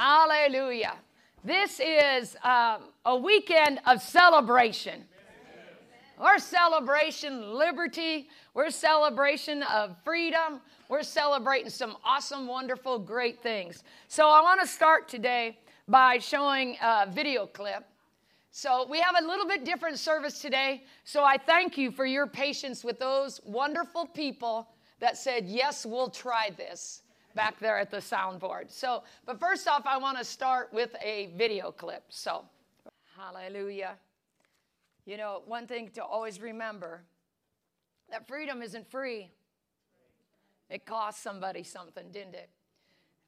Hallelujah. This is um, a weekend of celebration. Our celebration liberty. We're celebration of freedom. We're celebrating some awesome, wonderful, great things. So I want to start today by showing a video clip. So we have a little bit different service today. So I thank you for your patience with those wonderful people that said, Yes, we'll try this back there at the soundboard. So, but first off, I want to start with a video clip. So, hallelujah. You know, one thing to always remember that freedom isn't free. It cost somebody something, didn't it?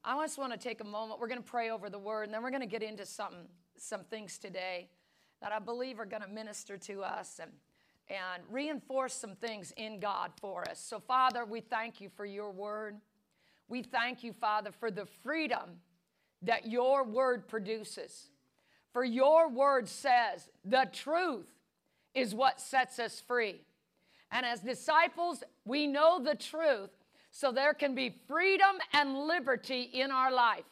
I just want to take a moment. We're going to pray over the word, and then we're going to get into some, some things today that I believe are going to minister to us and, and reinforce some things in God for us. So, Father, we thank you for your word. We thank you, Father, for the freedom that your word produces. For your word says the truth is what sets us free. And as disciples, we know the truth so there can be freedom and liberty in our life.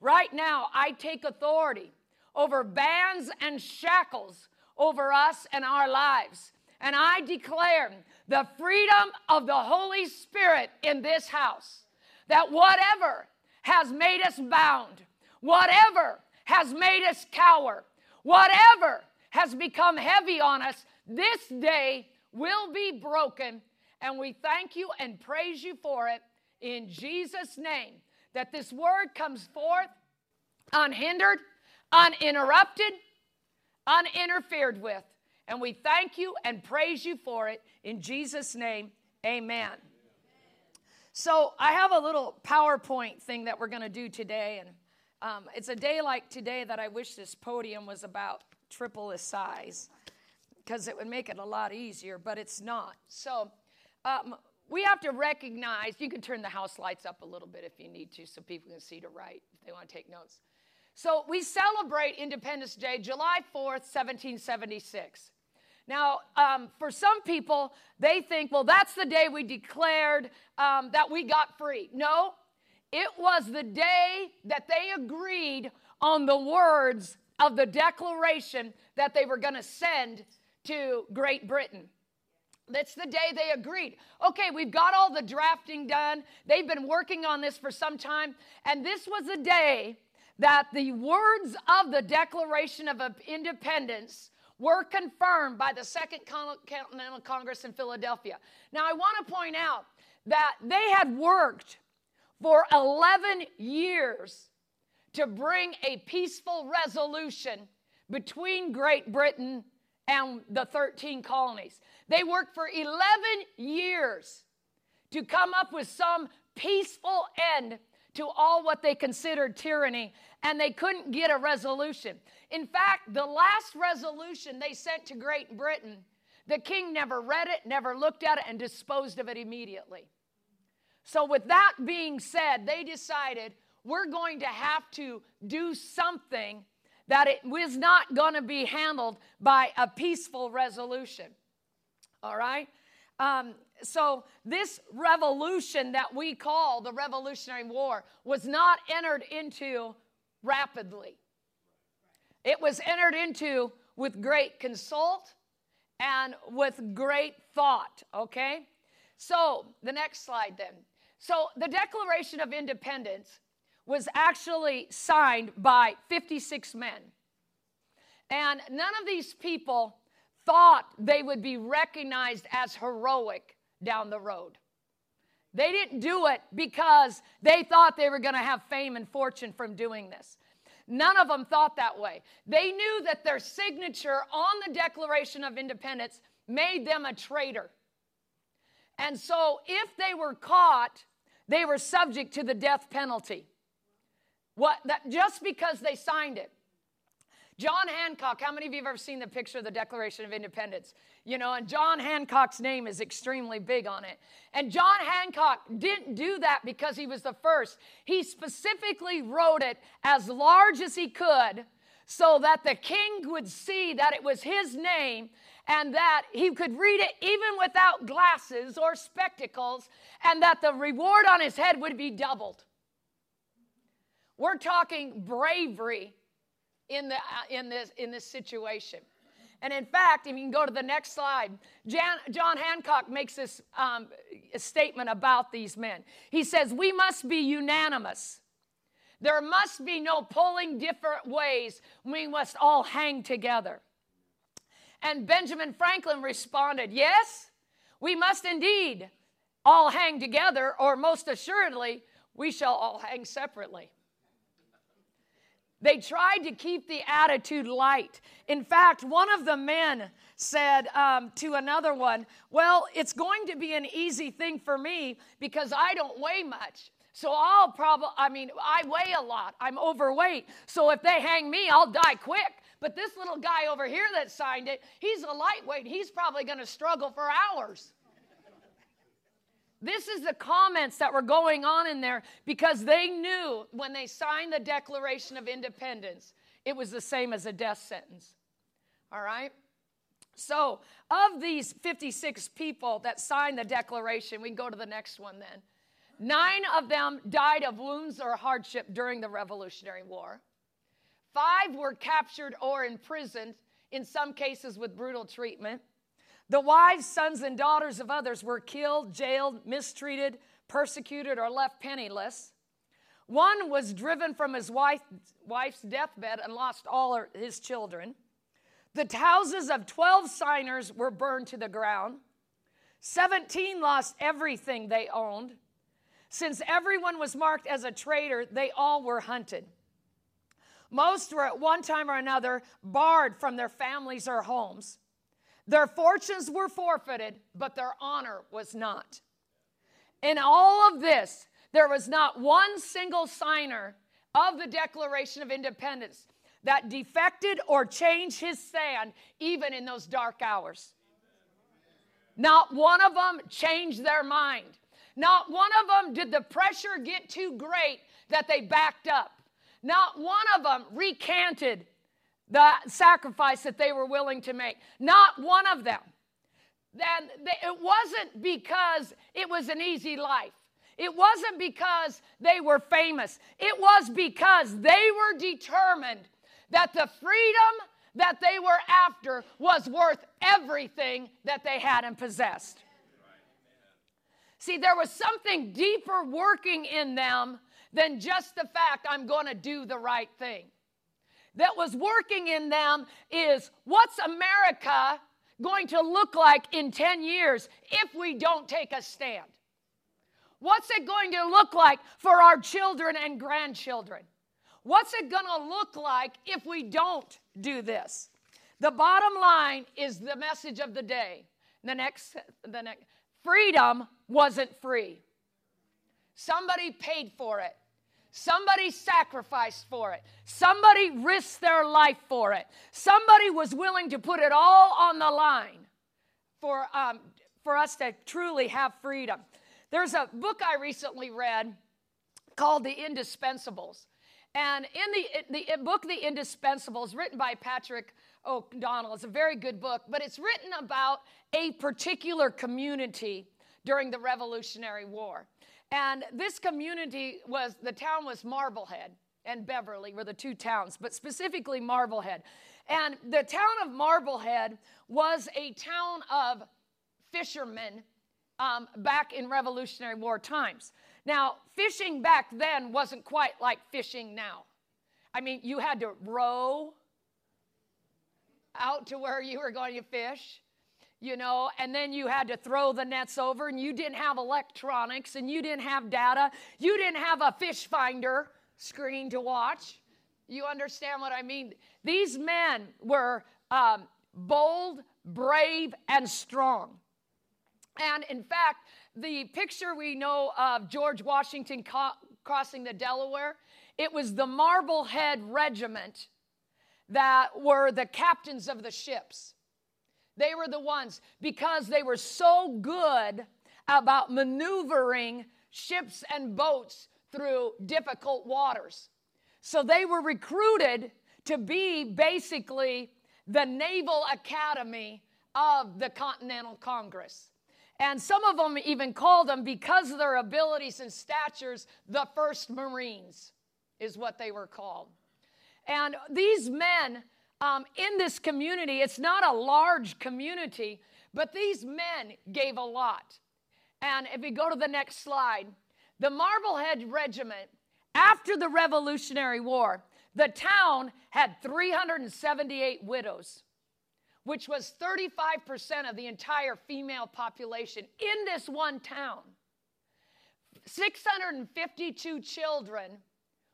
Right now, I take authority over bands and shackles over us and our lives. And I declare the freedom of the Holy Spirit in this house that whatever has made us bound, whatever has made us cower, whatever has become heavy on us, this day will be broken. And we thank you and praise you for it in Jesus' name. That this word comes forth unhindered, uninterrupted, uninterfered with. And we thank you and praise you for it in Jesus' name. Amen. So I have a little PowerPoint thing that we're going to do today, and um, it's a day like today that I wish this podium was about triple the size because it would make it a lot easier, but it's not. So um, we have to recognize. You can turn the house lights up a little bit if you need to, so people can see to write if they want to take notes. So we celebrate Independence Day, July 4th, 1776. Now, um, for some people, they think, well, that's the day we declared um, that we got free. No, it was the day that they agreed on the words of the declaration that they were going to send to Great Britain. That's the day they agreed. Okay, we've got all the drafting done. They've been working on this for some time. And this was the day that the words of the Declaration of Independence were confirmed by the Second Continental Congress in Philadelphia. Now, I want to point out that they had worked for 11 years to bring a peaceful resolution between Great Britain and the 13 colonies. They worked for 11 years to come up with some peaceful end to all what they considered tyranny, and they couldn't get a resolution. In fact, the last resolution they sent to Great Britain, the king never read it, never looked at it, and disposed of it immediately. So, with that being said, they decided we're going to have to do something that it was not going to be handled by a peaceful resolution. All right? Um, so, this revolution that we call the Revolutionary War was not entered into rapidly. It was entered into with great consult and with great thought, okay? So, the next slide then. So, the Declaration of Independence was actually signed by 56 men. And none of these people thought they would be recognized as heroic down the road. They didn't do it because they thought they were going to have fame and fortune from doing this. None of them thought that way. They knew that their signature on the Declaration of Independence made them a traitor. And so if they were caught, they were subject to the death penalty. What that just because they signed it. John Hancock, how many of you have ever seen the picture of the Declaration of Independence? You know, and John Hancock's name is extremely big on it. And John Hancock didn't do that because he was the first. He specifically wrote it as large as he could so that the king would see that it was his name and that he could read it even without glasses or spectacles and that the reward on his head would be doubled. We're talking bravery in, the, uh, in, this, in this situation. And in fact, if you can go to the next slide, Jan, John Hancock makes this um, statement about these men. He says, We must be unanimous. There must be no pulling different ways. We must all hang together. And Benjamin Franklin responded, Yes, we must indeed all hang together, or most assuredly, we shall all hang separately. They tried to keep the attitude light. In fact, one of the men said um, to another one, Well, it's going to be an easy thing for me because I don't weigh much. So I'll probably, I mean, I weigh a lot. I'm overweight. So if they hang me, I'll die quick. But this little guy over here that signed it, he's a lightweight. He's probably going to struggle for hours. This is the comments that were going on in there because they knew when they signed the Declaration of Independence, it was the same as a death sentence. All right? So, of these 56 people that signed the Declaration, we can go to the next one then. Nine of them died of wounds or hardship during the Revolutionary War. Five were captured or imprisoned, in some cases with brutal treatment. The wives, sons, and daughters of others were killed, jailed, mistreated, persecuted, or left penniless. One was driven from his wife, wife's deathbed and lost all his children. The houses of 12 signers were burned to the ground. 17 lost everything they owned. Since everyone was marked as a traitor, they all were hunted. Most were at one time or another barred from their families or homes. Their fortunes were forfeited, but their honor was not. In all of this, there was not one single signer of the Declaration of Independence that defected or changed his stand even in those dark hours. Not one of them changed their mind. Not one of them did the pressure get too great that they backed up. Not one of them recanted the sacrifice that they were willing to make. Not one of them. Then it wasn't because it was an easy life. It wasn't because they were famous. It was because they were determined that the freedom that they were after was worth everything that they had and possessed. See, there was something deeper working in them than just the fact I'm going to do the right thing that was working in them is what's America going to look like in 10 years if we don't take a stand? What's it going to look like for our children and grandchildren? What's it going to look like if we don't do this? The bottom line is the message of the day. The next, the next, freedom wasn't free. Somebody paid for it. Somebody sacrificed for it. Somebody risked their life for it. Somebody was willing to put it all on the line for, um, for us to truly have freedom. There's a book I recently read called The Indispensables. And in the, the book, The Indispensables, written by Patrick O'Donnell, it's a very good book, but it's written about a particular community during the Revolutionary War. And this community was, the town was Marblehead and Beverly were the two towns, but specifically Marblehead. And the town of Marblehead was a town of fishermen um, back in Revolutionary War times. Now, fishing back then wasn't quite like fishing now. I mean, you had to row out to where you were going to fish you know, and then you had to throw the nets over, and you didn't have electronics, and you didn't have data. You didn't have a fish finder screen to watch. You understand what I mean? These men were um, bold, brave, and strong. And in fact, the picture we know of George Washington co- crossing the Delaware, it was the Marblehead Regiment that were the captains of the ships. They were the ones because they were so good about maneuvering ships and boats through difficult waters. So they were recruited to be basically the Naval Academy of the Continental Congress. And some of them even called them, because of their abilities and statures, the first Marines. is what they were called. And these men um, in this community, it's not a large community, but these men gave a lot. And if we go to the next slide, the Marblehead Regiment, after the Revolutionary War, the town had 378 widows, which was 35% of the entire female population in this one town. 652 children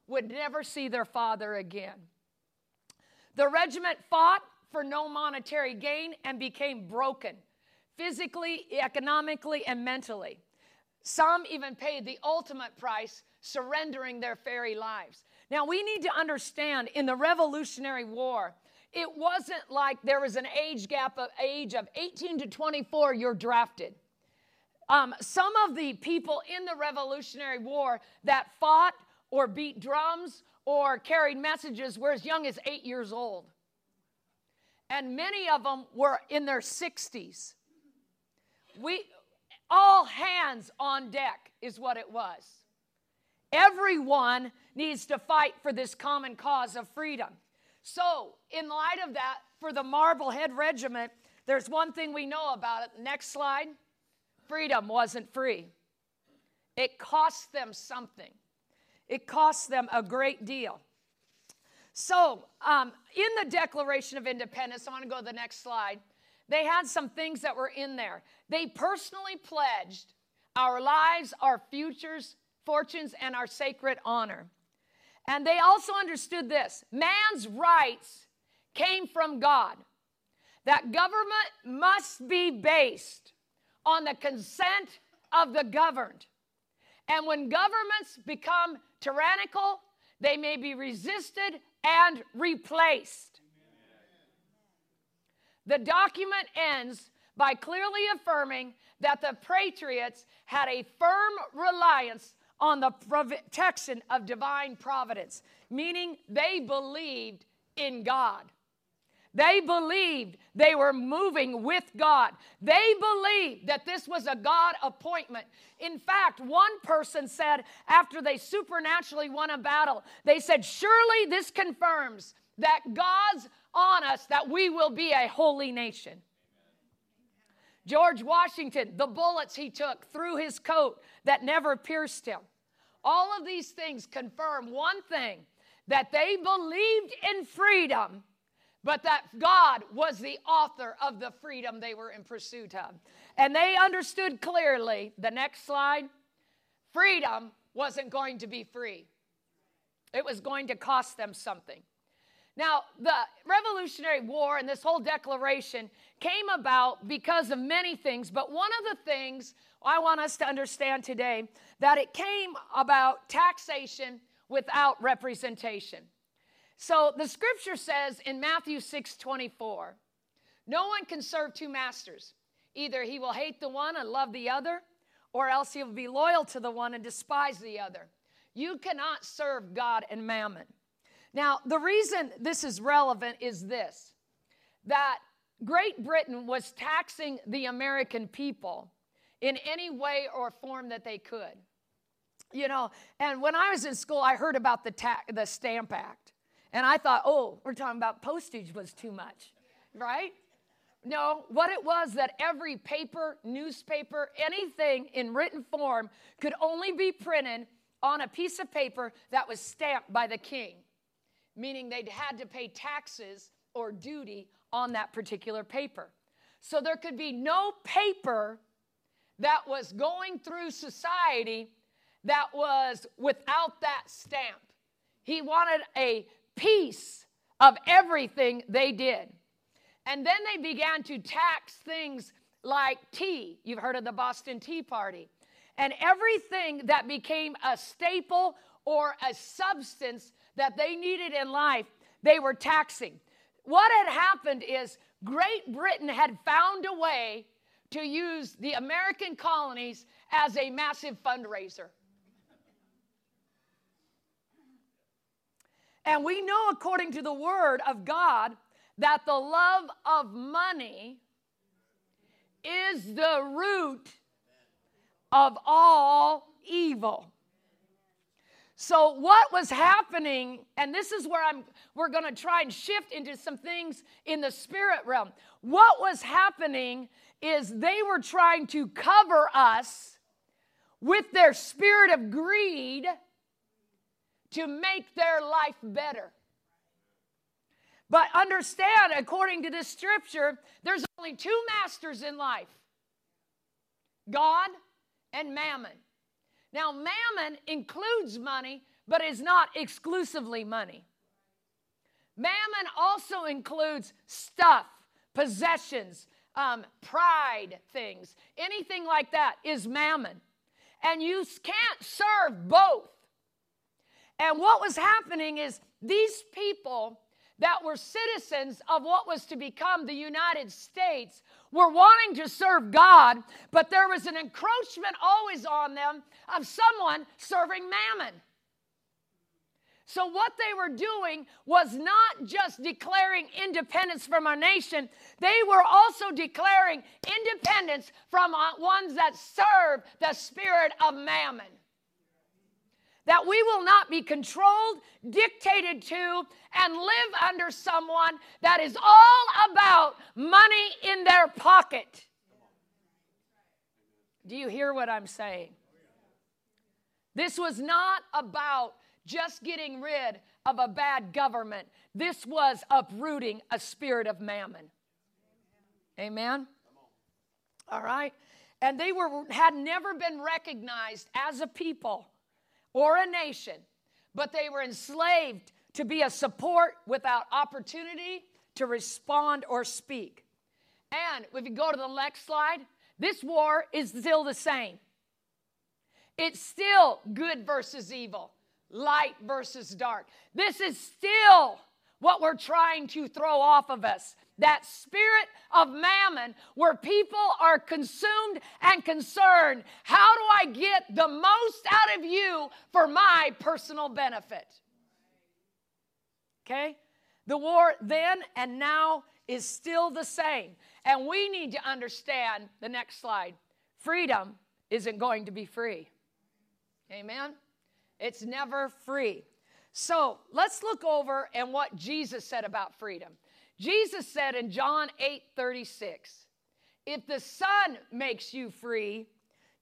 would never see their father again. The regiment fought for no monetary gain and became broken physically, economically, and mentally. Some even paid the ultimate price, surrendering their very lives. Now, we need to understand in the Revolutionary War, it wasn't like there was an age gap of age of 18 to 24, you're drafted. Um, some of the people in the Revolutionary War that fought or beat drums or carried messages were as young as eight years old. And many of them were in their 60s. We, all hands on deck is what it was. Everyone needs to fight for this common cause of freedom. So, in light of that, for the Marblehead Regiment, there's one thing we know about it. Next slide. Freedom wasn't free, it cost them something. It cost them a great deal. So, um, in the Declaration of Independence, I want to go to the next slide. They had some things that were in there. They personally pledged our lives, our futures, fortunes, and our sacred honor. And they also understood this man's rights came from God, that government must be based on the consent of the governed. And when governments become tyrannical, they may be resisted and replaced. The document ends by clearly affirming that the patriots had a firm reliance on the protection of divine providence, meaning they believed in God. They believed they were moving with God. They believed that this was a God appointment. In fact, one person said after they supernaturally won a battle, they said, Surely this confirms that God's on us that we will be a holy nation. George Washington, the bullets he took through his coat that never pierced him. All of these things confirm one thing that they believed in freedom but that God was the author of the freedom they were in pursuit of. And they understood clearly the next slide freedom wasn't going to be free, it was going to cost them something. Now, the Revolutionary War and this whole declaration came about because of many things, but one of the things I want us to understand today that it came about taxation without representation. So the scripture says in Matthew 6 24, no one can serve two masters. Either he will hate the one and love the other, or else he will be loyal to the one and despise the other. You cannot serve God and mammon. Now, the reason this is relevant is this that Great Britain was taxing the American people in any way or form that they could. You know, and when I was in school, I heard about the, ta- the Stamp Act. And I thought, oh, we're talking about postage was too much, right? No, what it was that every paper, newspaper, anything in written form could only be printed on a piece of paper that was stamped by the king, meaning they'd had to pay taxes or duty on that particular paper. So there could be no paper that was going through society that was without that stamp. He wanted a piece of everything they did. And then they began to tax things like tea. You've heard of the Boston Tea Party. And everything that became a staple or a substance that they needed in life, they were taxing. What had happened is Great Britain had found a way to use the American colonies as a massive fundraiser. And we know, according to the word of God, that the love of money is the root of all evil. So what was happening, and this is where I'm we're going to try and shift into some things in the spirit realm. What was happening is they were trying to cover us with their spirit of greed to make their life better. But understand, according to this scripture, there's only two masters in life God and mammon. Now, mammon includes money, but is not exclusively money. Mammon also includes stuff, possessions, um, pride things, anything like that is mammon. And you can't serve both. And what was happening is these people that were citizens of what was to become the United States were wanting to serve God, but there was an encroachment always on them of someone serving mammon. So, what they were doing was not just declaring independence from our nation, they were also declaring independence from ones that serve the spirit of mammon that we will not be controlled, dictated to, and live under someone that is all about money in their pocket. Do you hear what I'm saying? This was not about just getting rid of a bad government. This was uprooting a spirit of mammon. Amen. All right. And they were had never been recognized as a people or a nation, but they were enslaved to be a support without opportunity to respond or speak. And if you go to the next slide, this war is still the same. It's still good versus evil, light versus dark. This is still what we're trying to throw off of us that spirit of mammon where people are consumed and concerned how do I get the most out of you for my personal benefit? Okay? The war then and now is still the same. And we need to understand the next slide freedom isn't going to be free. Amen? It's never free. So let's look over and what Jesus said about freedom. Jesus said in John 8 36, if the Son makes you free,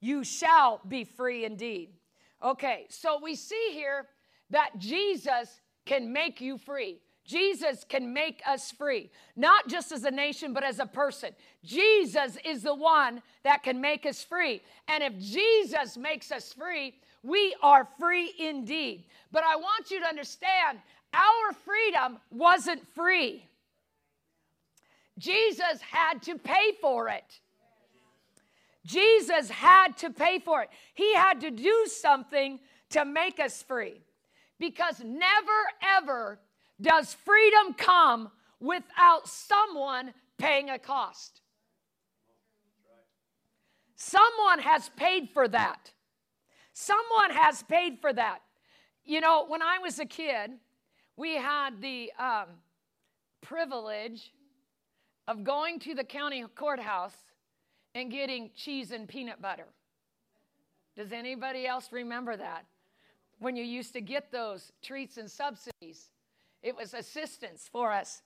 you shall be free indeed. Okay, so we see here that Jesus can make you free. Jesus can make us free, not just as a nation, but as a person. Jesus is the one that can make us free. And if Jesus makes us free, we are free indeed. But I want you to understand our freedom wasn't free. Jesus had to pay for it. Jesus had to pay for it. He had to do something to make us free. Because never, ever does freedom come without someone paying a cost. Someone has paid for that. Someone has paid for that. You know, when I was a kid, we had the um, privilege of going to the county courthouse and getting cheese and peanut butter. Does anybody else remember that? When you used to get those treats and subsidies, it was assistance for us.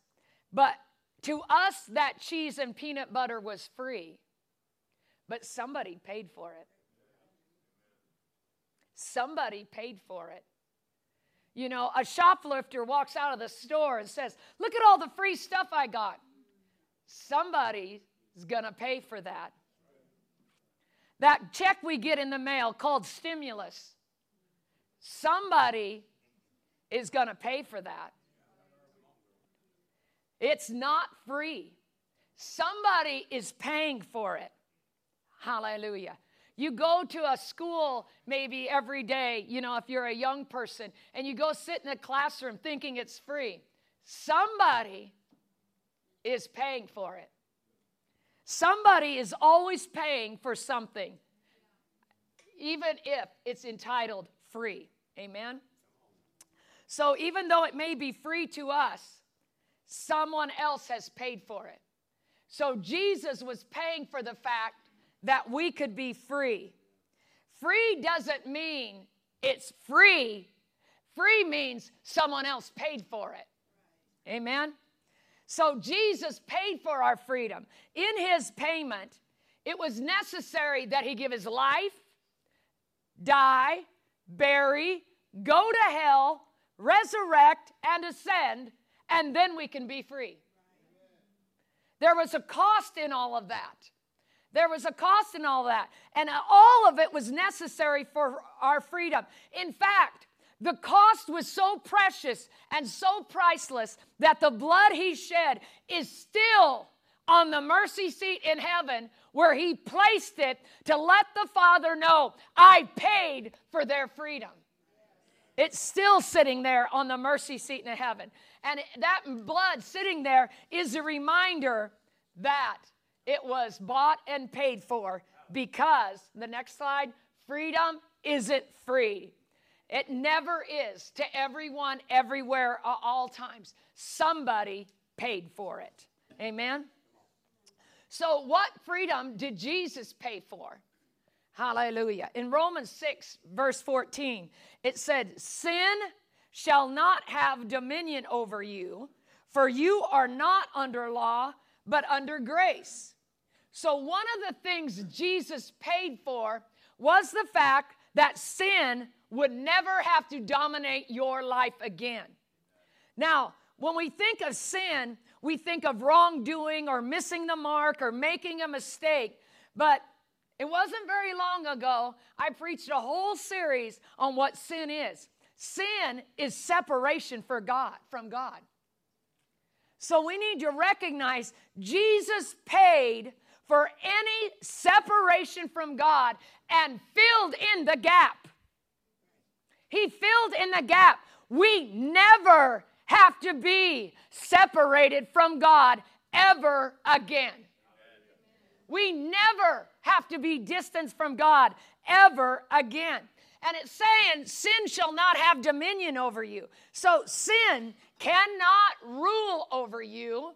But to us, that cheese and peanut butter was free, but somebody paid for it. Somebody paid for it. You know, a shoplifter walks out of the store and says, Look at all the free stuff I got. Somebody's going to pay for that. That check we get in the mail called stimulus, somebody is going to pay for that. It's not free. Somebody is paying for it. Hallelujah. You go to a school maybe every day, you know, if you're a young person, and you go sit in a classroom thinking it's free. Somebody is paying for it. Somebody is always paying for something, even if it's entitled free. Amen? So, even though it may be free to us, someone else has paid for it. So, Jesus was paying for the fact that we could be free. Free doesn't mean it's free Free means someone else paid for it. Amen? So Jesus paid for our freedom. In his payment, it was necessary that he give his life, die, bury, go to hell, resurrect, and ascend, and then we can be free. There was a cost in all of that. There was a cost in all that. And uh, all of it was necessary for our freedom. In fact, the cost was so precious and so priceless that the blood he shed is still on the mercy seat in heaven where he placed it to let the Father know, I paid for their freedom. It's still sitting there on the mercy seat in heaven. And that blood sitting there is a reminder that it was bought and paid for because, the next slide, freedom isn't free. It never is to everyone, everywhere, at all times. Somebody paid for it. Amen? So, what freedom did Jesus pay for? Hallelujah. In Romans 6, verse 14, it said, Sin shall not have dominion over you, for you are not under law, but under grace. So, one of the things Jesus paid for was the fact that sin would never have to dominate your life again. Now, when we think of sin, we think of wrongdoing or missing the mark or making a mistake. But it wasn't very long ago, I preached a whole series on what sin is. Sin is separation for God from God. So we need to recognize Jesus paid for any separation from God and filled in the gap. He filled in the gap. We never have to be separated from God ever again. We never have to be distanced from God ever again. And it's saying sin shall not have dominion over you. So sin cannot rule over you.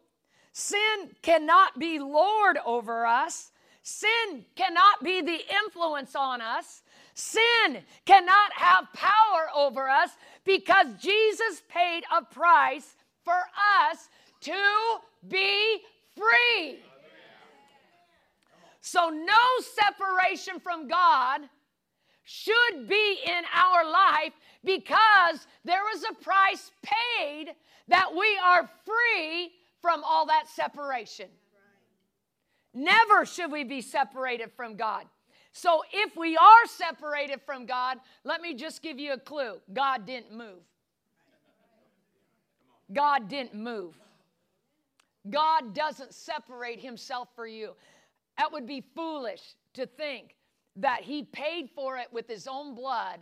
Sin cannot be Lord over us. Sin cannot be the influence on us. Sin cannot have power over us because Jesus paid a price for us to be free. So, no separation from God should be in our life because there was a price paid that we are free from all that separation. Never should we be separated from God. So if we are separated from God, let me just give you a clue God didn't move. God didn't move. God doesn't separate himself for you. That would be foolish to think that he paid for it with his own blood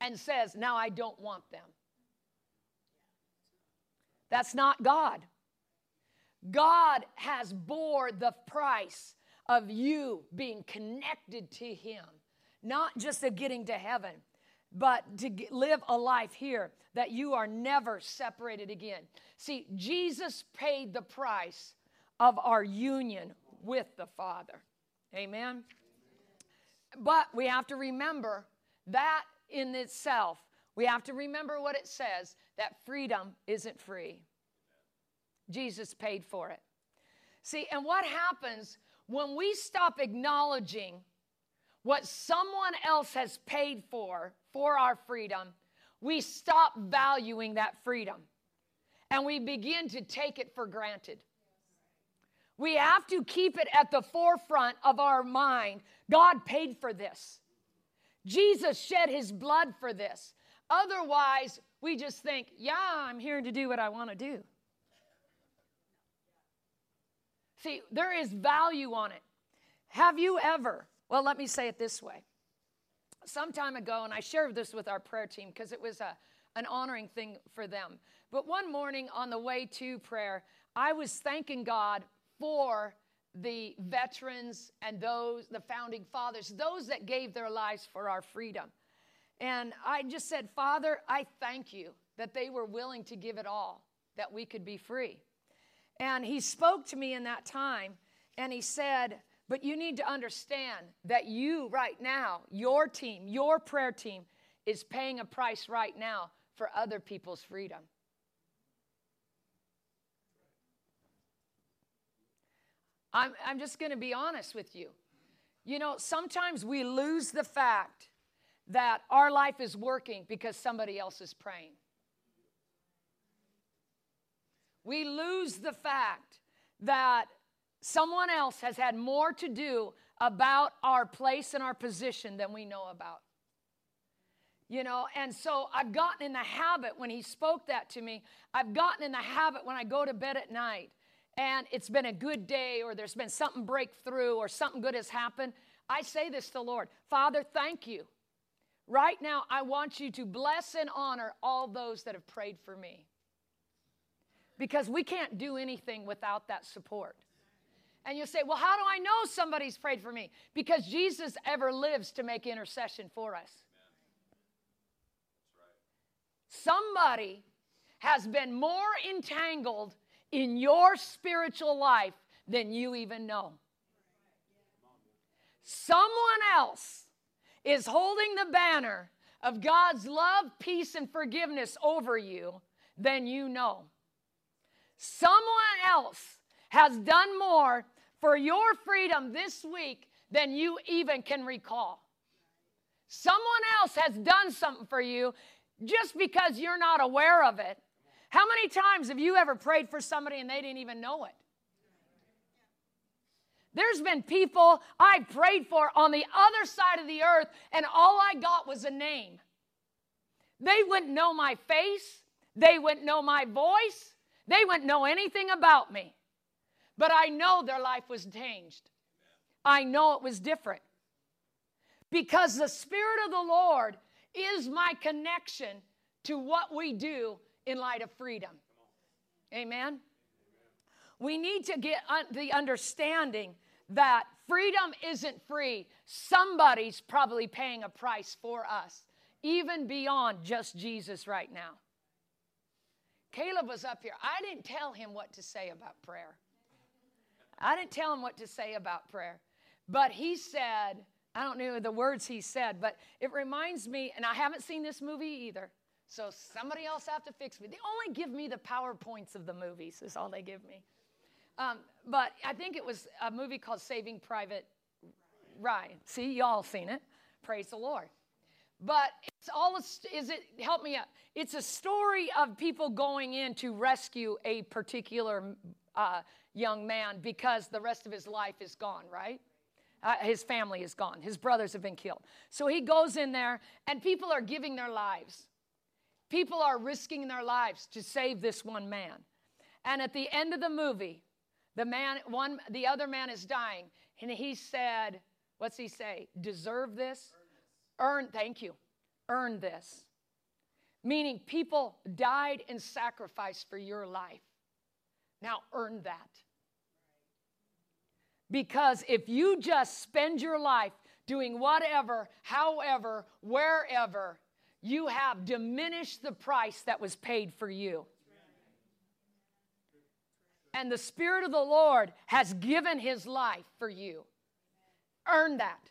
and says, Now I don't want them. That's not God. God has bore the price of you being connected to Him, not just of getting to heaven, but to live a life here that you are never separated again. See, Jesus paid the price of our union with the Father. Amen. But we have to remember that in itself, we have to remember what it says that freedom isn't free. Jesus paid for it. See, and what happens when we stop acknowledging what someone else has paid for for our freedom, we stop valuing that freedom and we begin to take it for granted. We have to keep it at the forefront of our mind. God paid for this. Jesus shed his blood for this. Otherwise, we just think, yeah, I'm here to do what I want to do. See, there is value on it. Have you ever, well, let me say it this way. Some time ago, and I shared this with our prayer team because it was a, an honoring thing for them. But one morning on the way to prayer, I was thanking God for the veterans and those, the founding fathers, those that gave their lives for our freedom. And I just said, Father, I thank you that they were willing to give it all, that we could be free. And he spoke to me in that time and he said, But you need to understand that you, right now, your team, your prayer team, is paying a price right now for other people's freedom. I'm, I'm just going to be honest with you. You know, sometimes we lose the fact that our life is working because somebody else is praying. We lose the fact that someone else has had more to do about our place and our position than we know about. You know, and so I've gotten in the habit when he spoke that to me, I've gotten in the habit when I go to bed at night and it's been a good day or there's been something breakthrough or something good has happened. I say this to the Lord Father, thank you. Right now, I want you to bless and honor all those that have prayed for me. Because we can't do anything without that support. And you say, well, how do I know somebody's prayed for me? Because Jesus ever lives to make intercession for us. Somebody has been more entangled in your spiritual life than you even know. Someone else is holding the banner of God's love, peace, and forgiveness over you than you know. Someone else has done more for your freedom this week than you even can recall. Someone else has done something for you just because you're not aware of it. How many times have you ever prayed for somebody and they didn't even know it? There's been people I prayed for on the other side of the earth, and all I got was a name. They wouldn't know my face, they wouldn't know my voice, they wouldn't know anything about me. But I know their life was changed. I know it was different. Because the Spirit of the Lord is my connection to what we do in light of freedom. Amen. We need to get the understanding that freedom isn't free. Somebody's probably paying a price for us, even beyond just Jesus right now. Caleb was up here. I didn't tell him what to say about prayer. I didn't tell him what to say about prayer. But he said, I don't know the words he said, but it reminds me, and I haven't seen this movie either, so somebody else have to fix me. They only give me the PowerPoints of the movies, is all they give me. Um, but I think it was a movie called Saving Private Ryan. See, y'all seen it. Praise the Lord. But it's all, is it, help me out. It's a story of people going in to rescue a particular uh, young man because the rest of his life is gone, right? Uh, his family is gone. His brothers have been killed. So he goes in there, and people are giving their lives. People are risking their lives to save this one man. And at the end of the movie, the man, one, the other man is dying, and he said, "What's he say? Deserve this? Earn. Thank you. Earn this." Meaning, people died and sacrificed for your life. Now earn that. Because if you just spend your life doing whatever, however, wherever, you have diminished the price that was paid for you. And the Spirit of the Lord has given his life for you. Earn that.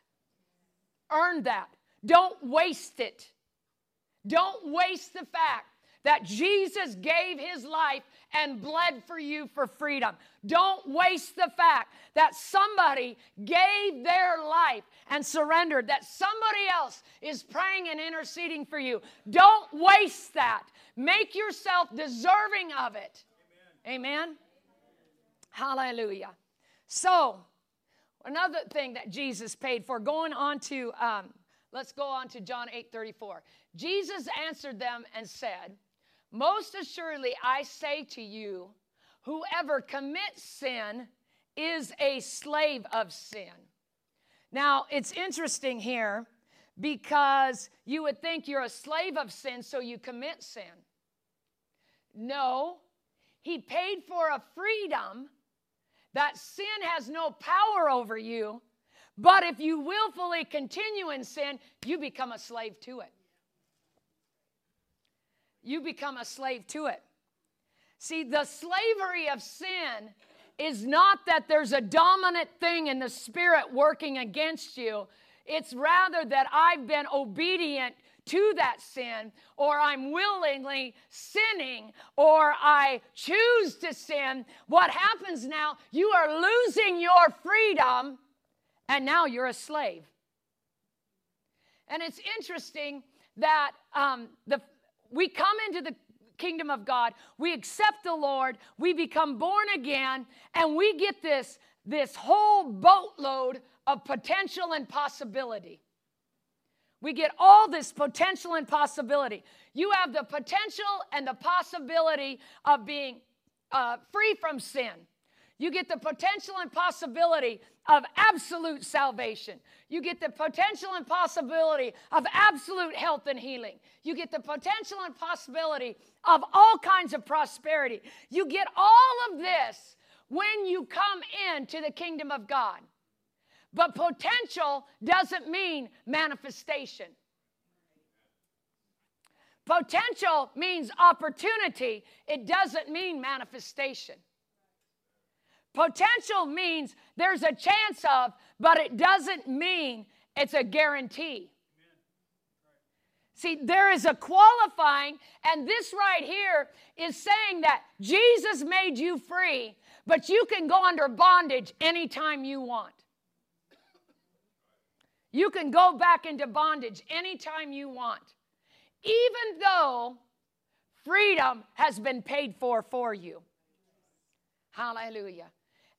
Earn that. Don't waste it. Don't waste the fact that Jesus gave his life and bled for you for freedom. Don't waste the fact that somebody gave their life and surrendered, that somebody else is praying and interceding for you. Don't waste that. Make yourself deserving of it. Amen. Amen. Hallelujah. So, another thing that Jesus paid for, going on to, um, let's go on to John 8 34. Jesus answered them and said, most assuredly, I say to you, whoever commits sin is a slave of sin. Now, it's interesting here because you would think you're a slave of sin, so you commit sin. No, he paid for a freedom that sin has no power over you, but if you willfully continue in sin, you become a slave to it you become a slave to it. See, the slavery of sin is not that there's a dominant thing in the spirit working against you. It's rather that I've been obedient to that sin, or I'm willingly sinning, or I choose to sin, what happens now? You are losing your freedom, and now you're a slave. And it's interesting that um, the, we come into the kingdom of God, we accept the Lord, we become born again, and we get this, this whole boatload of potential and possibility. We get all this potential and possibility. You have the potential and the possibility of being uh, free from sin. You get the potential and possibility of absolute salvation. You get the potential and possibility of absolute health and healing. You get the potential and possibility of all kinds of prosperity. You get all of this when you come into the kingdom of God. But potential doesn't mean manifestation. Potential means opportunity, it doesn't mean manifestation. Potential means there's a chance of, but it doesn't mean it's a guarantee. See, there is a qualifying, and this right here is saying that Jesus made you free, but you can go under bondage anytime you want. You can go back into bondage anytime you want, even though freedom has been paid for for you. Hallelujah.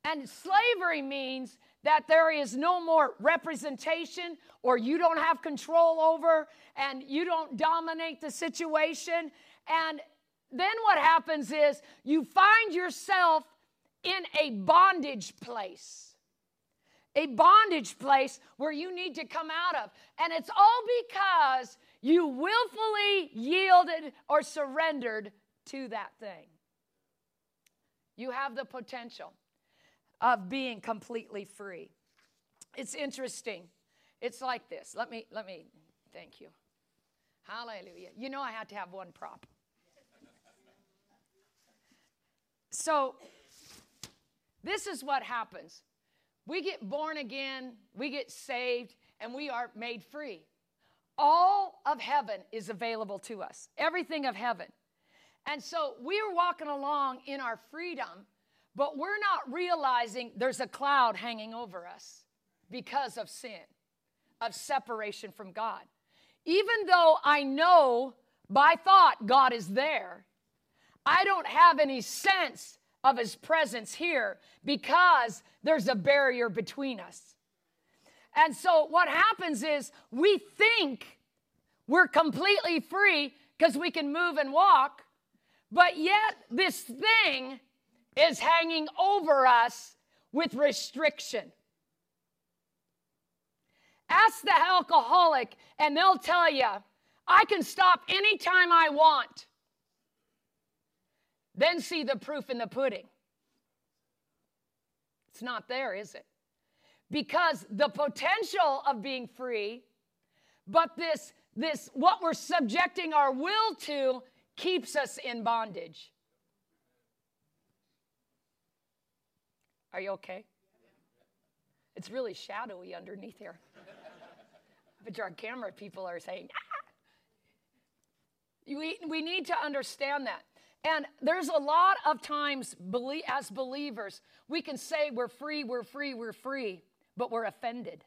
And slavery means that there is no more representation or you don't have control over and you don't dominate the situation. And then what happens is you find yourself in a bondage place. A bondage place where you need to come out of. And it's all because you willfully yielded or surrendered to that thing. You have the potential of being completely free. It's interesting. It's like this. Let me, let me, thank you. Hallelujah. You know, I had to have one prop. So, this is what happens we get born again, we get saved, and we are made free. All of heaven is available to us, everything of heaven. And so we are walking along in our freedom but we're not realizing there's a cloud hanging over us because of sin, of separation from God. Even though I know by thought God is there, I don't have any sense of his presence here because there's a barrier between us. And so what happens is we think we're completely free because we can move and walk, but yet this thing is hanging over us with restriction. Ask the alcoholic, and they'll tell you, I can stop anytime I want. Then see the proof in the pudding. It's not there, is it? Because the potential of being free, but this, this what we're subjecting our will to keeps us in bondage. Are you okay? It's really shadowy underneath here. but our camera people are saying, ah! we, we need to understand that. And there's a lot of times, as believers, we can say we're free, we're free, we're free, but we're offended.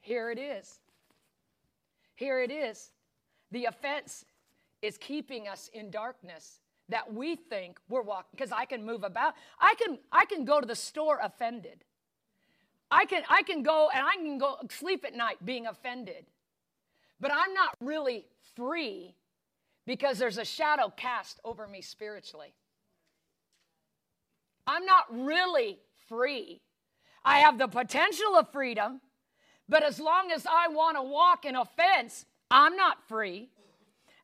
Here it is. Here it is. The offense is keeping us in darkness that we think we're walking because I can move about. I can I can go to the store offended. I can I can go and I can go sleep at night being offended. But I'm not really free because there's a shadow cast over me spiritually. I'm not really free. I have the potential of freedom, but as long as I want to walk in offense, I'm not free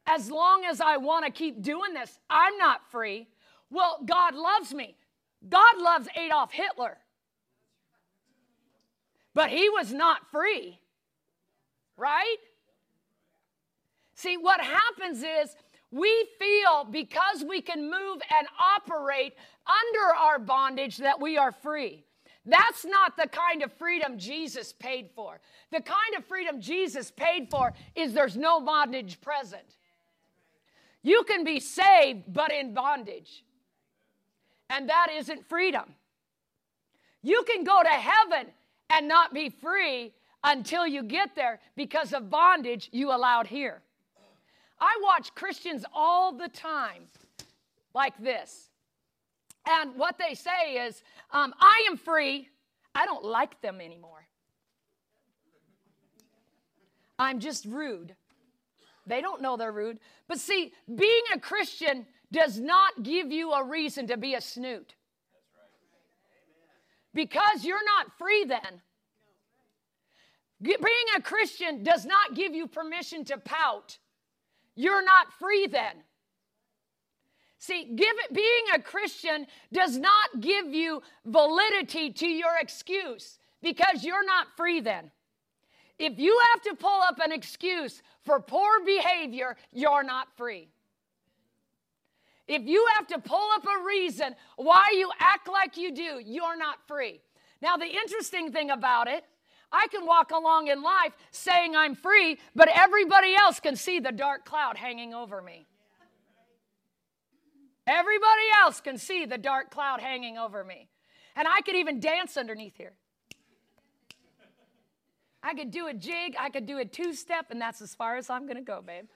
as long as I want to keep doing this, I'm not free. Well, God loves me. God loves Adolf Hitler. But he was not free, right? See, what happens is we feel because we can move and operate under our bondage that we are free. That's not the kind of freedom Jesus paid for. The kind of freedom Jesus paid for is there's no bondage present. You can be saved, but in bondage. And that isn't freedom. You can go to heaven and not be free until you get there because of bondage you allowed here. I watch Christians all the time like this. And what they say is, um, I am free. I don't like them anymore. I'm just rude. They don't know they're rude. But see, being a Christian does not give you a reason to be a snoot. Because you're not free then. Being a Christian does not give you permission to pout. You're not free then. See, it, being a Christian does not give you validity to your excuse because you're not free then. If you have to pull up an excuse for poor behavior, you're not free. If you have to pull up a reason why you act like you do, you're not free. Now, the interesting thing about it, I can walk along in life saying I'm free, but everybody else can see the dark cloud hanging over me. Everybody else can see the dark cloud hanging over me. And I could even dance underneath here. I could do a jig, I could do a two step, and that's as far as I'm going to go, babe.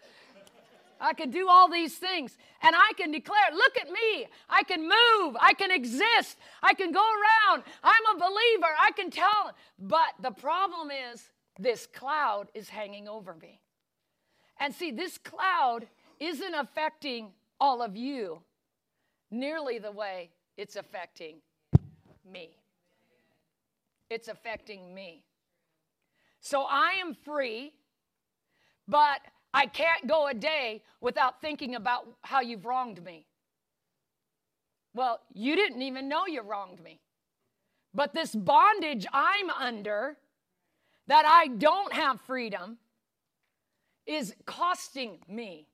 I can do all these things. And I can declare, look at me. I can move. I can exist. I can go around. I'm a believer. I can tell. But the problem is, this cloud is hanging over me. And see, this cloud isn't affecting all of you nearly the way it's affecting me. It's affecting me. So I am free, but I can't go a day without thinking about how you've wronged me. Well, you didn't even know you wronged me. But this bondage I'm under, that I don't have freedom, is costing me.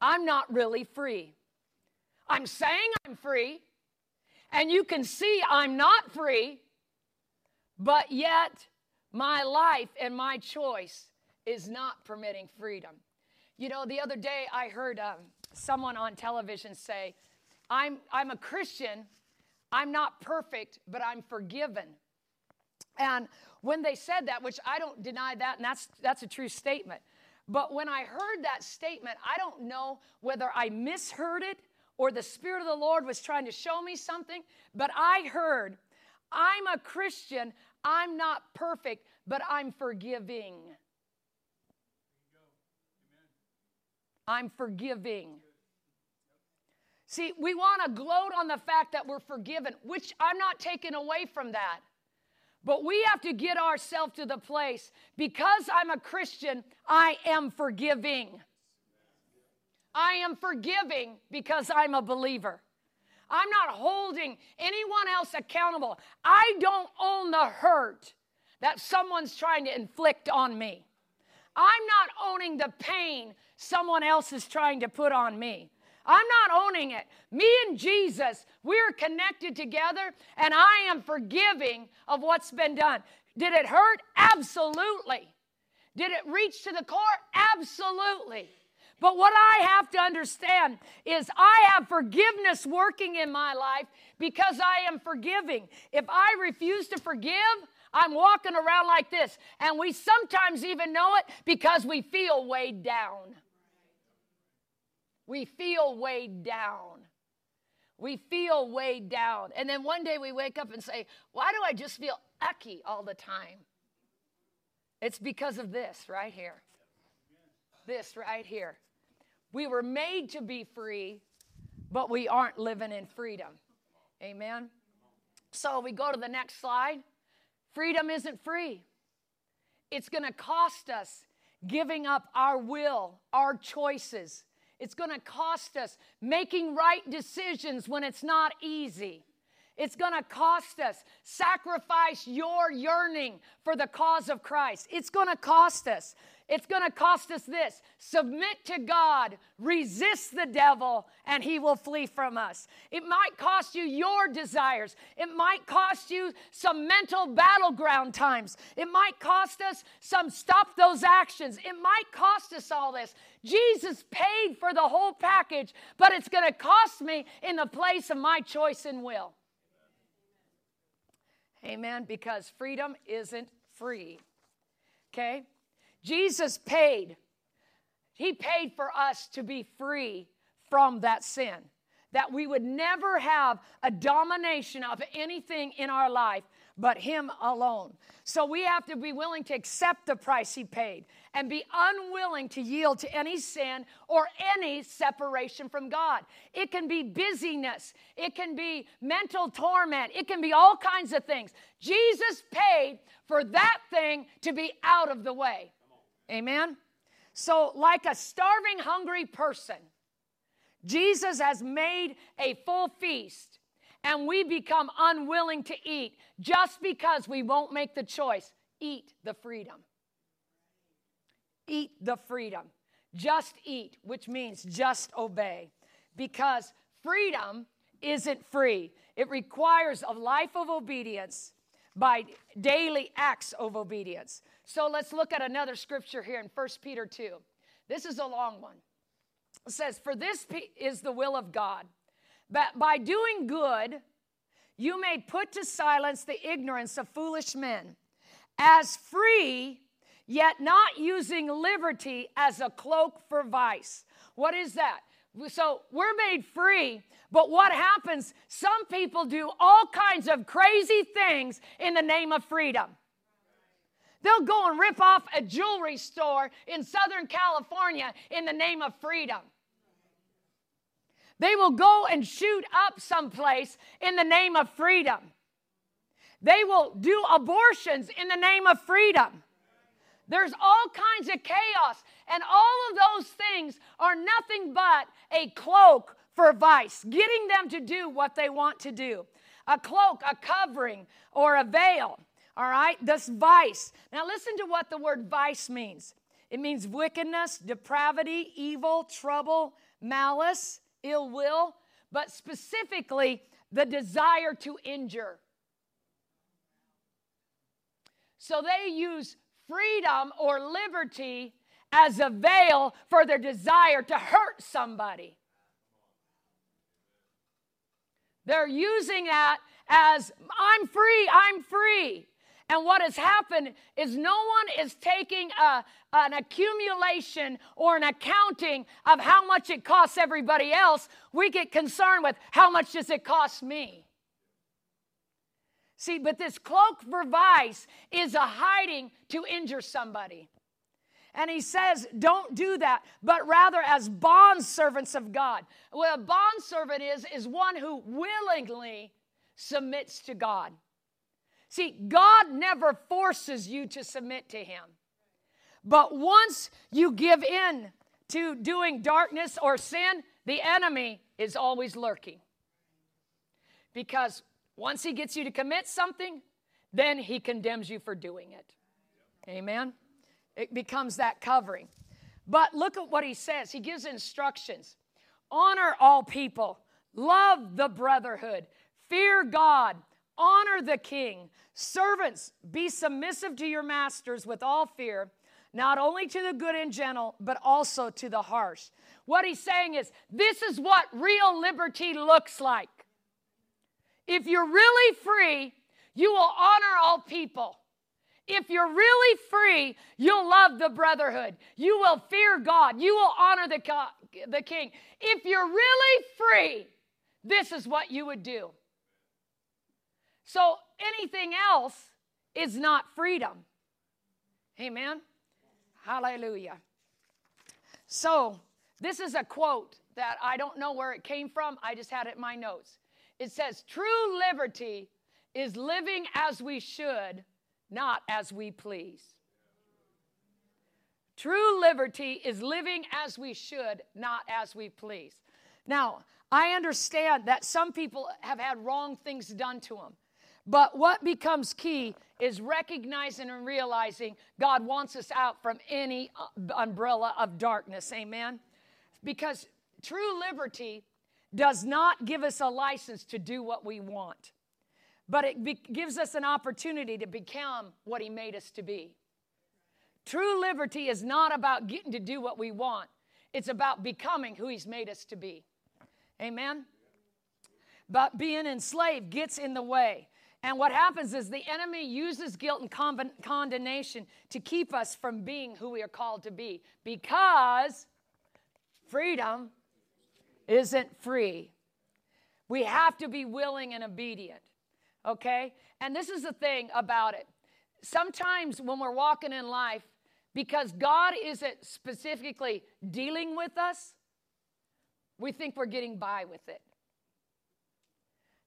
I'm not really free. I'm saying I'm free, and you can see I'm not free, but yet my life and my choice is not permitting freedom. You know, the other day I heard um, someone on television say, I'm, I'm a Christian, I'm not perfect, but I'm forgiven. And when they said that, which I don't deny that, and that's, that's a true statement, but when I heard that statement, I don't know whether I misheard it or the Spirit of the Lord was trying to show me something, but I heard, I'm a Christian, I'm not perfect, but I'm forgiving. I'm forgiving. See, we want to gloat on the fact that we're forgiven, which I'm not taking away from that. But we have to get ourselves to the place because I'm a Christian, I am forgiving. I am forgiving because I'm a believer. I'm not holding anyone else accountable. I don't own the hurt that someone's trying to inflict on me. I'm not owning the pain someone else is trying to put on me. I'm not owning it. Me and Jesus, we're connected together, and I am forgiving of what's been done. Did it hurt? Absolutely. Did it reach to the core? Absolutely. But what I have to understand is I have forgiveness working in my life because I am forgiving. If I refuse to forgive, I'm walking around like this. And we sometimes even know it because we feel weighed down. We feel weighed down. We feel weighed down. And then one day we wake up and say, Why do I just feel ucky all the time? It's because of this right here. This right here. We were made to be free, but we aren't living in freedom. Amen. So we go to the next slide. Freedom isn't free. It's going to cost us giving up our will, our choices. It's going to cost us making right decisions when it's not easy. It's going to cost us. Sacrifice your yearning for the cause of Christ. It's going to cost us. it's going to cost us this submit to God, resist the devil, and he will flee from us. It might cost you your desires, it might cost you some mental battleground times, it might cost us some stop those actions, it might cost us all this. Jesus paid for the whole package, but it's going to cost me in the place of my choice and will. Amen. Because freedom isn't free. Okay? Jesus paid. He paid for us to be free from that sin. That we would never have a domination of anything in our life but Him alone. So we have to be willing to accept the price He paid and be unwilling to yield to any sin or any separation from God. It can be busyness, it can be mental torment, it can be all kinds of things. Jesus paid for that thing to be out of the way. Amen? So, like a starving, hungry person, Jesus has made a full feast and we become unwilling to eat just because we won't make the choice. Eat the freedom. Eat the freedom. Just eat, which means just obey. Because freedom isn't free, it requires a life of obedience by daily acts of obedience. So let's look at another scripture here in 1 Peter 2. This is a long one. It says, For this is the will of God but by doing good, you may put to silence the ignorance of foolish men, as free, yet not using liberty as a cloak for vice. What is that? So we're made free, but what happens? Some people do all kinds of crazy things in the name of freedom. They'll go and rip off a jewelry store in Southern California in the name of freedom. They will go and shoot up someplace in the name of freedom. They will do abortions in the name of freedom. There's all kinds of chaos, and all of those things are nothing but a cloak for vice, getting them to do what they want to do. A cloak, a covering, or a veil. All right, this vice. Now, listen to what the word vice means it means wickedness, depravity, evil, trouble, malice ill will, but specifically the desire to injure. So they use freedom or liberty as a veil for their desire to hurt somebody. They're using that as I'm free, I'm free. And what has happened is no one is taking a, an accumulation or an accounting of how much it costs everybody else. We get concerned with how much does it cost me? See, but this cloak for vice is a hiding to injure somebody. And he says, don't do that, but rather as bond servants of God. What a bond servant is, is one who willingly submits to God. See, God never forces you to submit to Him. But once you give in to doing darkness or sin, the enemy is always lurking. Because once he gets you to commit something, then he condemns you for doing it. Amen? It becomes that covering. But look at what he says. He gives instructions honor all people, love the brotherhood, fear God, honor the king, Servants, be submissive to your masters with all fear, not only to the good and gentle, but also to the harsh. What he's saying is, this is what real liberty looks like. If you're really free, you will honor all people. If you're really free, you'll love the brotherhood. You will fear God. You will honor the, the king. If you're really free, this is what you would do. So anything else is not freedom. Amen. Hallelujah. So, this is a quote that I don't know where it came from. I just had it in my notes. It says, True liberty is living as we should, not as we please. True liberty is living as we should, not as we please. Now, I understand that some people have had wrong things done to them. But what becomes key is recognizing and realizing God wants us out from any uh, umbrella of darkness. Amen? Because true liberty does not give us a license to do what we want, but it be- gives us an opportunity to become what He made us to be. True liberty is not about getting to do what we want, it's about becoming who He's made us to be. Amen? But being enslaved gets in the way. And what happens is the enemy uses guilt and con- condemnation to keep us from being who we are called to be because freedom isn't free. We have to be willing and obedient, okay? And this is the thing about it. Sometimes when we're walking in life, because God isn't specifically dealing with us, we think we're getting by with it.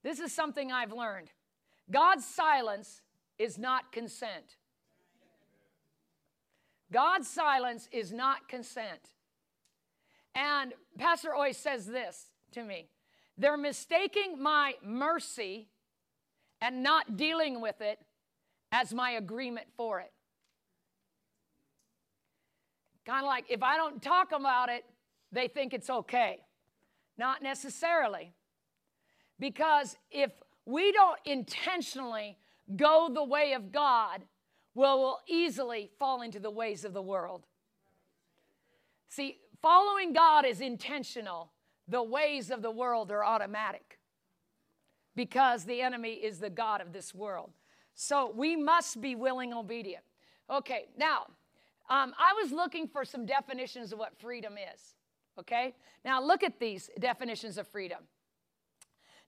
This is something I've learned. God's silence is not consent. God's silence is not consent. And Pastor Oy says this to me they're mistaking my mercy and not dealing with it as my agreement for it. Kind of like if I don't talk about it, they think it's okay. Not necessarily. Because if we don't intentionally go the way of God, we'll, we'll easily fall into the ways of the world. See, following God is intentional, the ways of the world are automatic because the enemy is the God of this world. So we must be willing, and obedient. Okay, now, um, I was looking for some definitions of what freedom is. Okay, now look at these definitions of freedom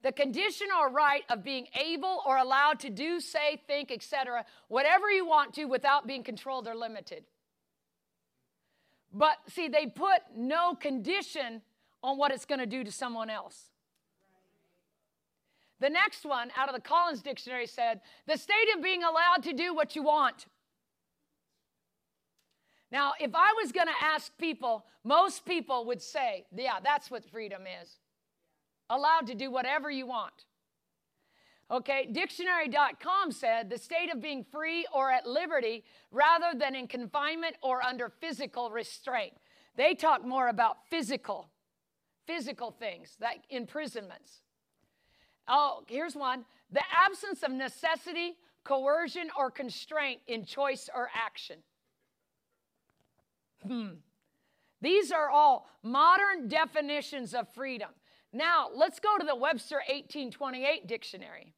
the condition or right of being able or allowed to do, say, think, etc., whatever you want to without being controlled or limited. But see, they put no condition on what it's going to do to someone else. The next one out of the Collins Dictionary said, the state of being allowed to do what you want. Now, if I was going to ask people, most people would say, yeah, that's what freedom is allowed to do whatever you want. Okay, dictionary.com said the state of being free or at liberty rather than in confinement or under physical restraint. They talk more about physical, physical things, like imprisonments. Oh, here's one the absence of necessity, coercion, or constraint in choice or action. Hmm. These are all modern definitions of freedom. Now, let's go to the Webster 1828 dictionary.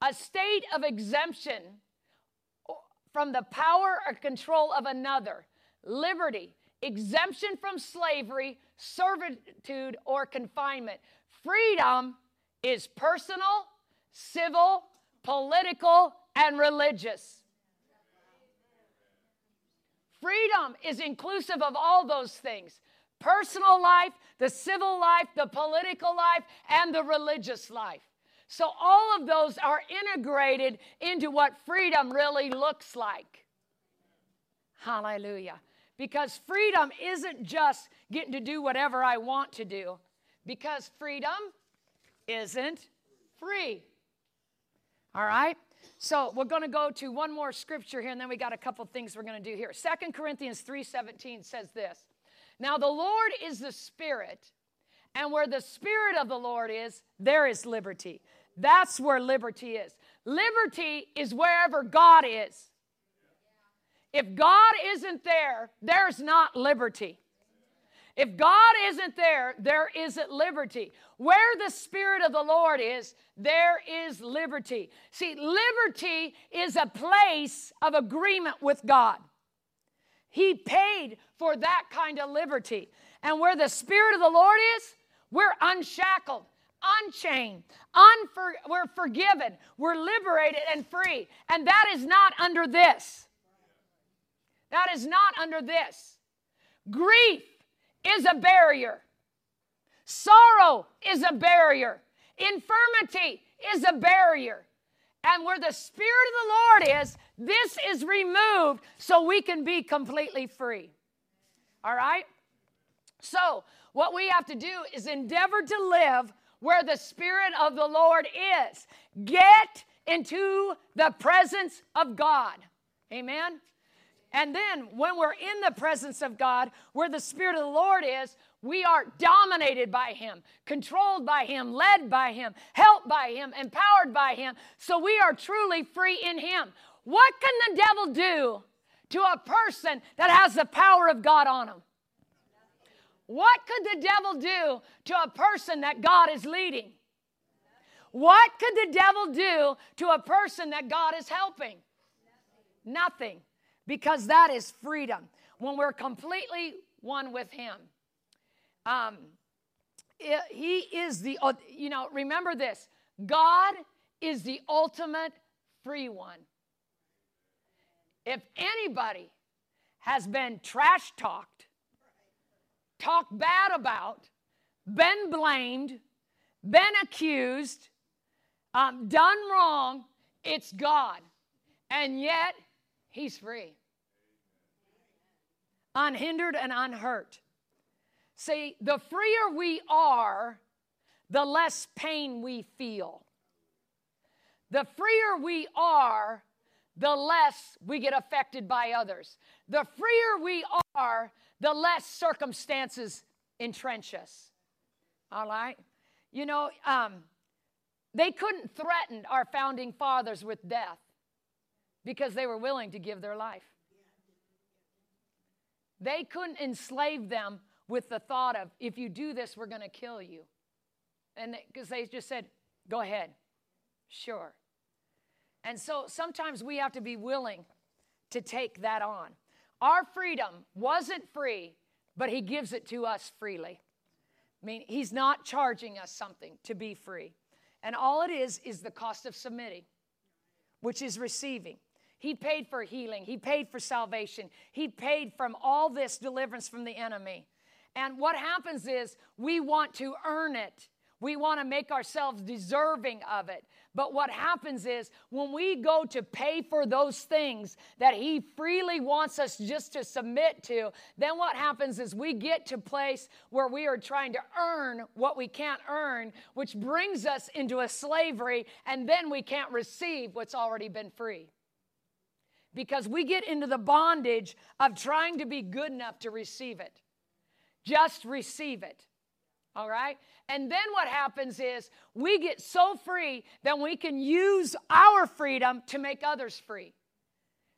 A state of exemption from the power or control of another, liberty, exemption from slavery, servitude, or confinement. Freedom is personal, civil, political, and religious. Freedom is inclusive of all those things personal life, the civil life, the political life, and the religious life. So all of those are integrated into what freedom really looks like. Hallelujah. Because freedom isn't just getting to do whatever I want to do, because freedom isn't free. All right? So we're going to go to one more scripture here, and then we got a couple things we're going to do here. Second Corinthians 3:17 says this. Now, the Lord is the Spirit, and where the Spirit of the Lord is, there is liberty. That's where liberty is. Liberty is wherever God is. If God isn't there, there's not liberty. If God isn't there, there isn't liberty. Where the Spirit of the Lord is, there is liberty. See, liberty is a place of agreement with God. He paid for that kind of liberty. And where the Spirit of the Lord is, we're unshackled, unchained, unfor- we're forgiven, we're liberated and free. And that is not under this. That is not under this. Grief is a barrier, sorrow is a barrier, infirmity is a barrier. And where the Spirit of the Lord is, this is removed so we can be completely free. All right? So, what we have to do is endeavor to live where the Spirit of the Lord is. Get into the presence of God. Amen. And then when we're in the presence of God, where the Spirit of the Lord is, we are dominated by Him, controlled by Him, led by Him, helped by Him, empowered by Him. So we are truly free in Him. What can the devil do to a person that has the power of God on him? What could the devil do to a person that God is leading? What could the devil do to a person that God is helping? Nothing. Because that is freedom. When we're completely one with Him. Um, it, he is the, you know, remember this God is the ultimate free one. If anybody has been trash talked, talked bad about, been blamed, been accused, um, done wrong, it's God. And yet, He's free. Unhindered and unhurt. See, the freer we are, the less pain we feel. The freer we are, the less we get affected by others. The freer we are, the less circumstances entrench us. All right? You know, um, they couldn't threaten our founding fathers with death because they were willing to give their life. They couldn't enslave them with the thought of, if you do this, we're going to kill you. And because they, they just said, go ahead, sure. And so sometimes we have to be willing to take that on. Our freedom wasn't free, but He gives it to us freely. I mean, He's not charging us something to be free. And all it is is the cost of submitting, which is receiving. He paid for healing, He paid for salvation, He paid from all this deliverance from the enemy. And what happens is we want to earn it. We want to make ourselves deserving of it. But what happens is when we go to pay for those things that He freely wants us just to submit to, then what happens is we get to place where we are trying to earn what we can't earn, which brings us into a slavery, and then we can't receive what's already been free. Because we get into the bondage of trying to be good enough to receive it. Just receive it. All right? And then what happens is we get so free that we can use our freedom to make others free.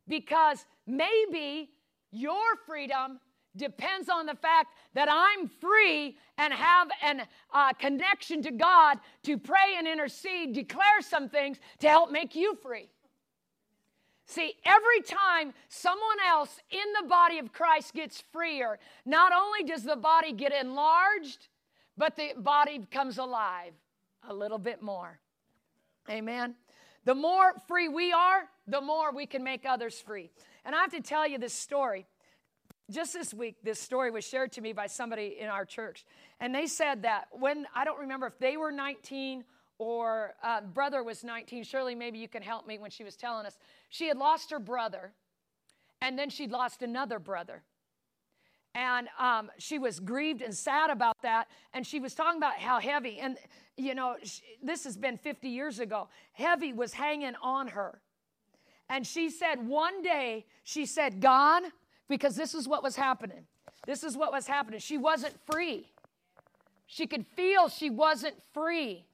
Because maybe your freedom depends on the fact that I'm free and have a uh, connection to God to pray and intercede, declare some things to help make you free. See, every time someone else in the body of Christ gets freer, not only does the body get enlarged, but the body comes alive a little bit more. Amen. The more free we are, the more we can make others free. And I have to tell you this story. Just this week, this story was shared to me by somebody in our church. And they said that when, I don't remember if they were 19 or uh, brother was 19. Shirley, maybe you can help me when she was telling us. She had lost her brother, and then she'd lost another brother and um, she was grieved and sad about that. And she was talking about how heavy and you know she, this has been 50 years ago heavy was hanging on her. And she said one day she said god because this is what was happening. This is what was happening. She wasn't free. She could feel she wasn't free.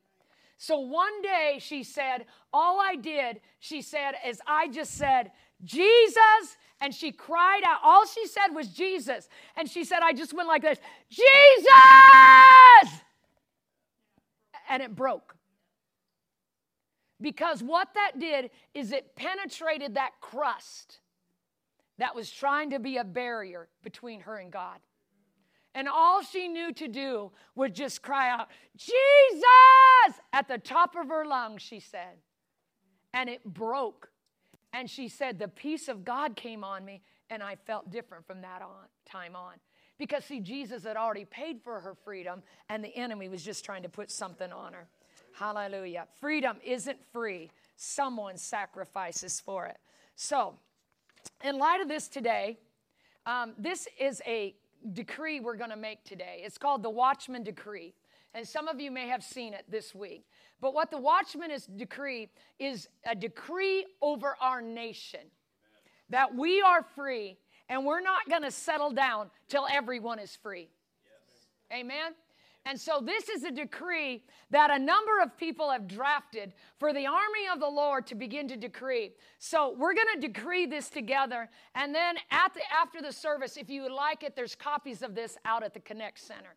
So one day she said all i did she said is i just said jesus and she cried out. All she said was Jesus. And she said, I just went like this Jesus! And it broke. Because what that did is it penetrated that crust that was trying to be a barrier between her and God. And all she knew to do was just cry out, Jesus! At the top of her lungs, she said. And it broke and she said, The peace of God came on me, and I felt different from that on, time on. Because, see, Jesus had already paid for her freedom, and the enemy was just trying to put something on her. Hallelujah. Freedom isn't free, someone sacrifices for it. So, in light of this today, um, this is a decree we're going to make today. It's called the Watchman Decree. And some of you may have seen it this week. But what the watchman is decree is a decree over our nation that we are free and we're not going to settle down till everyone is free. Yes. Amen. And so, this is a decree that a number of people have drafted for the army of the Lord to begin to decree. So, we're going to decree this together. And then, the, after the service, if you would like it, there's copies of this out at the Connect Center.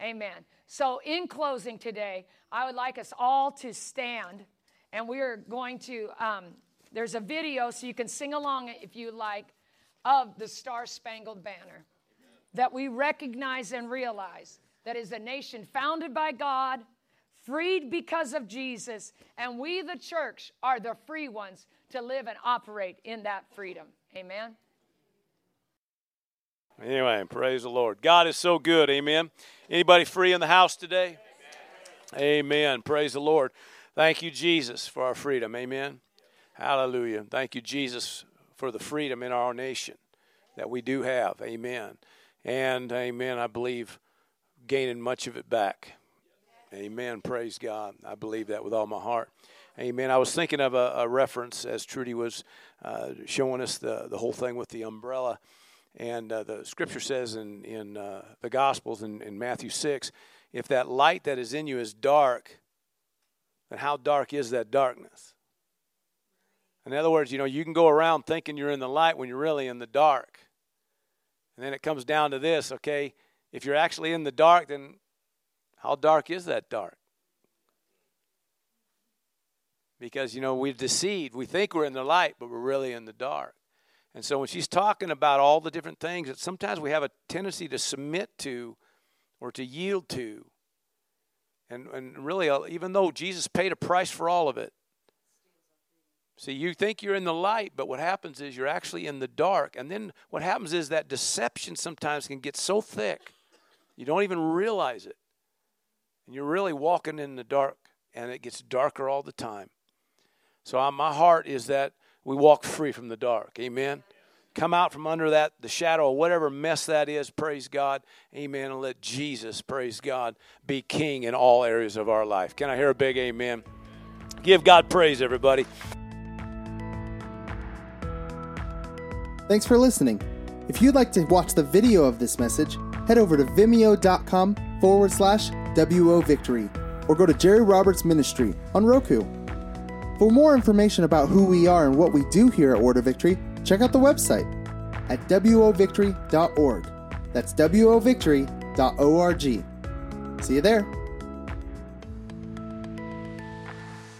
Amen. Amen. So, in closing today, I would like us all to stand, and we're going to, um, there's a video so you can sing along if you like, of the Star Spangled Banner that we recognize and realize that is a nation founded by God, freed because of Jesus, and we, the church, are the free ones to live and operate in that freedom. Amen. Anyway, praise the Lord. God is so good. Amen. Anybody free in the house today? Amen. Amen. Praise the Lord. Thank you, Jesus, for our freedom. Amen. Hallelujah. Thank you, Jesus, for the freedom in our nation that we do have. Amen. And amen. I believe gaining much of it back. Amen. Praise God. I believe that with all my heart. Amen. I was thinking of a, a reference as Trudy was uh, showing us the, the whole thing with the umbrella. And uh, the scripture says in, in uh, the Gospels in, in Matthew 6 if that light that is in you is dark, then how dark is that darkness? In other words, you know, you can go around thinking you're in the light when you're really in the dark. And then it comes down to this, okay? If you're actually in the dark, then how dark is that dark? Because, you know, we've deceived. We think we're in the light, but we're really in the dark. And so when she's talking about all the different things that sometimes we have a tendency to submit to or to yield to, and, and really, uh, even though Jesus paid a price for all of it, See, you think you're in the light, but what happens is you're actually in the dark. And then what happens is that deception sometimes can get so thick you don't even realize it. And you're really walking in the dark, and it gets darker all the time. So uh, my heart is that we walk free from the dark. Amen. Come out from under that, the shadow of whatever mess that is, praise God. Amen. And let Jesus, praise God, be king in all areas of our life. Can I hear a big amen? Give God praise, everybody. Thanks for listening. If you'd like to watch the video of this message, head over to vimeo.com forward slash WO Victory or go to Jerry Roberts Ministry on Roku. For more information about who we are and what we do here at Order Victory, check out the website at wovictory.org. That's wovictory.org. See you there.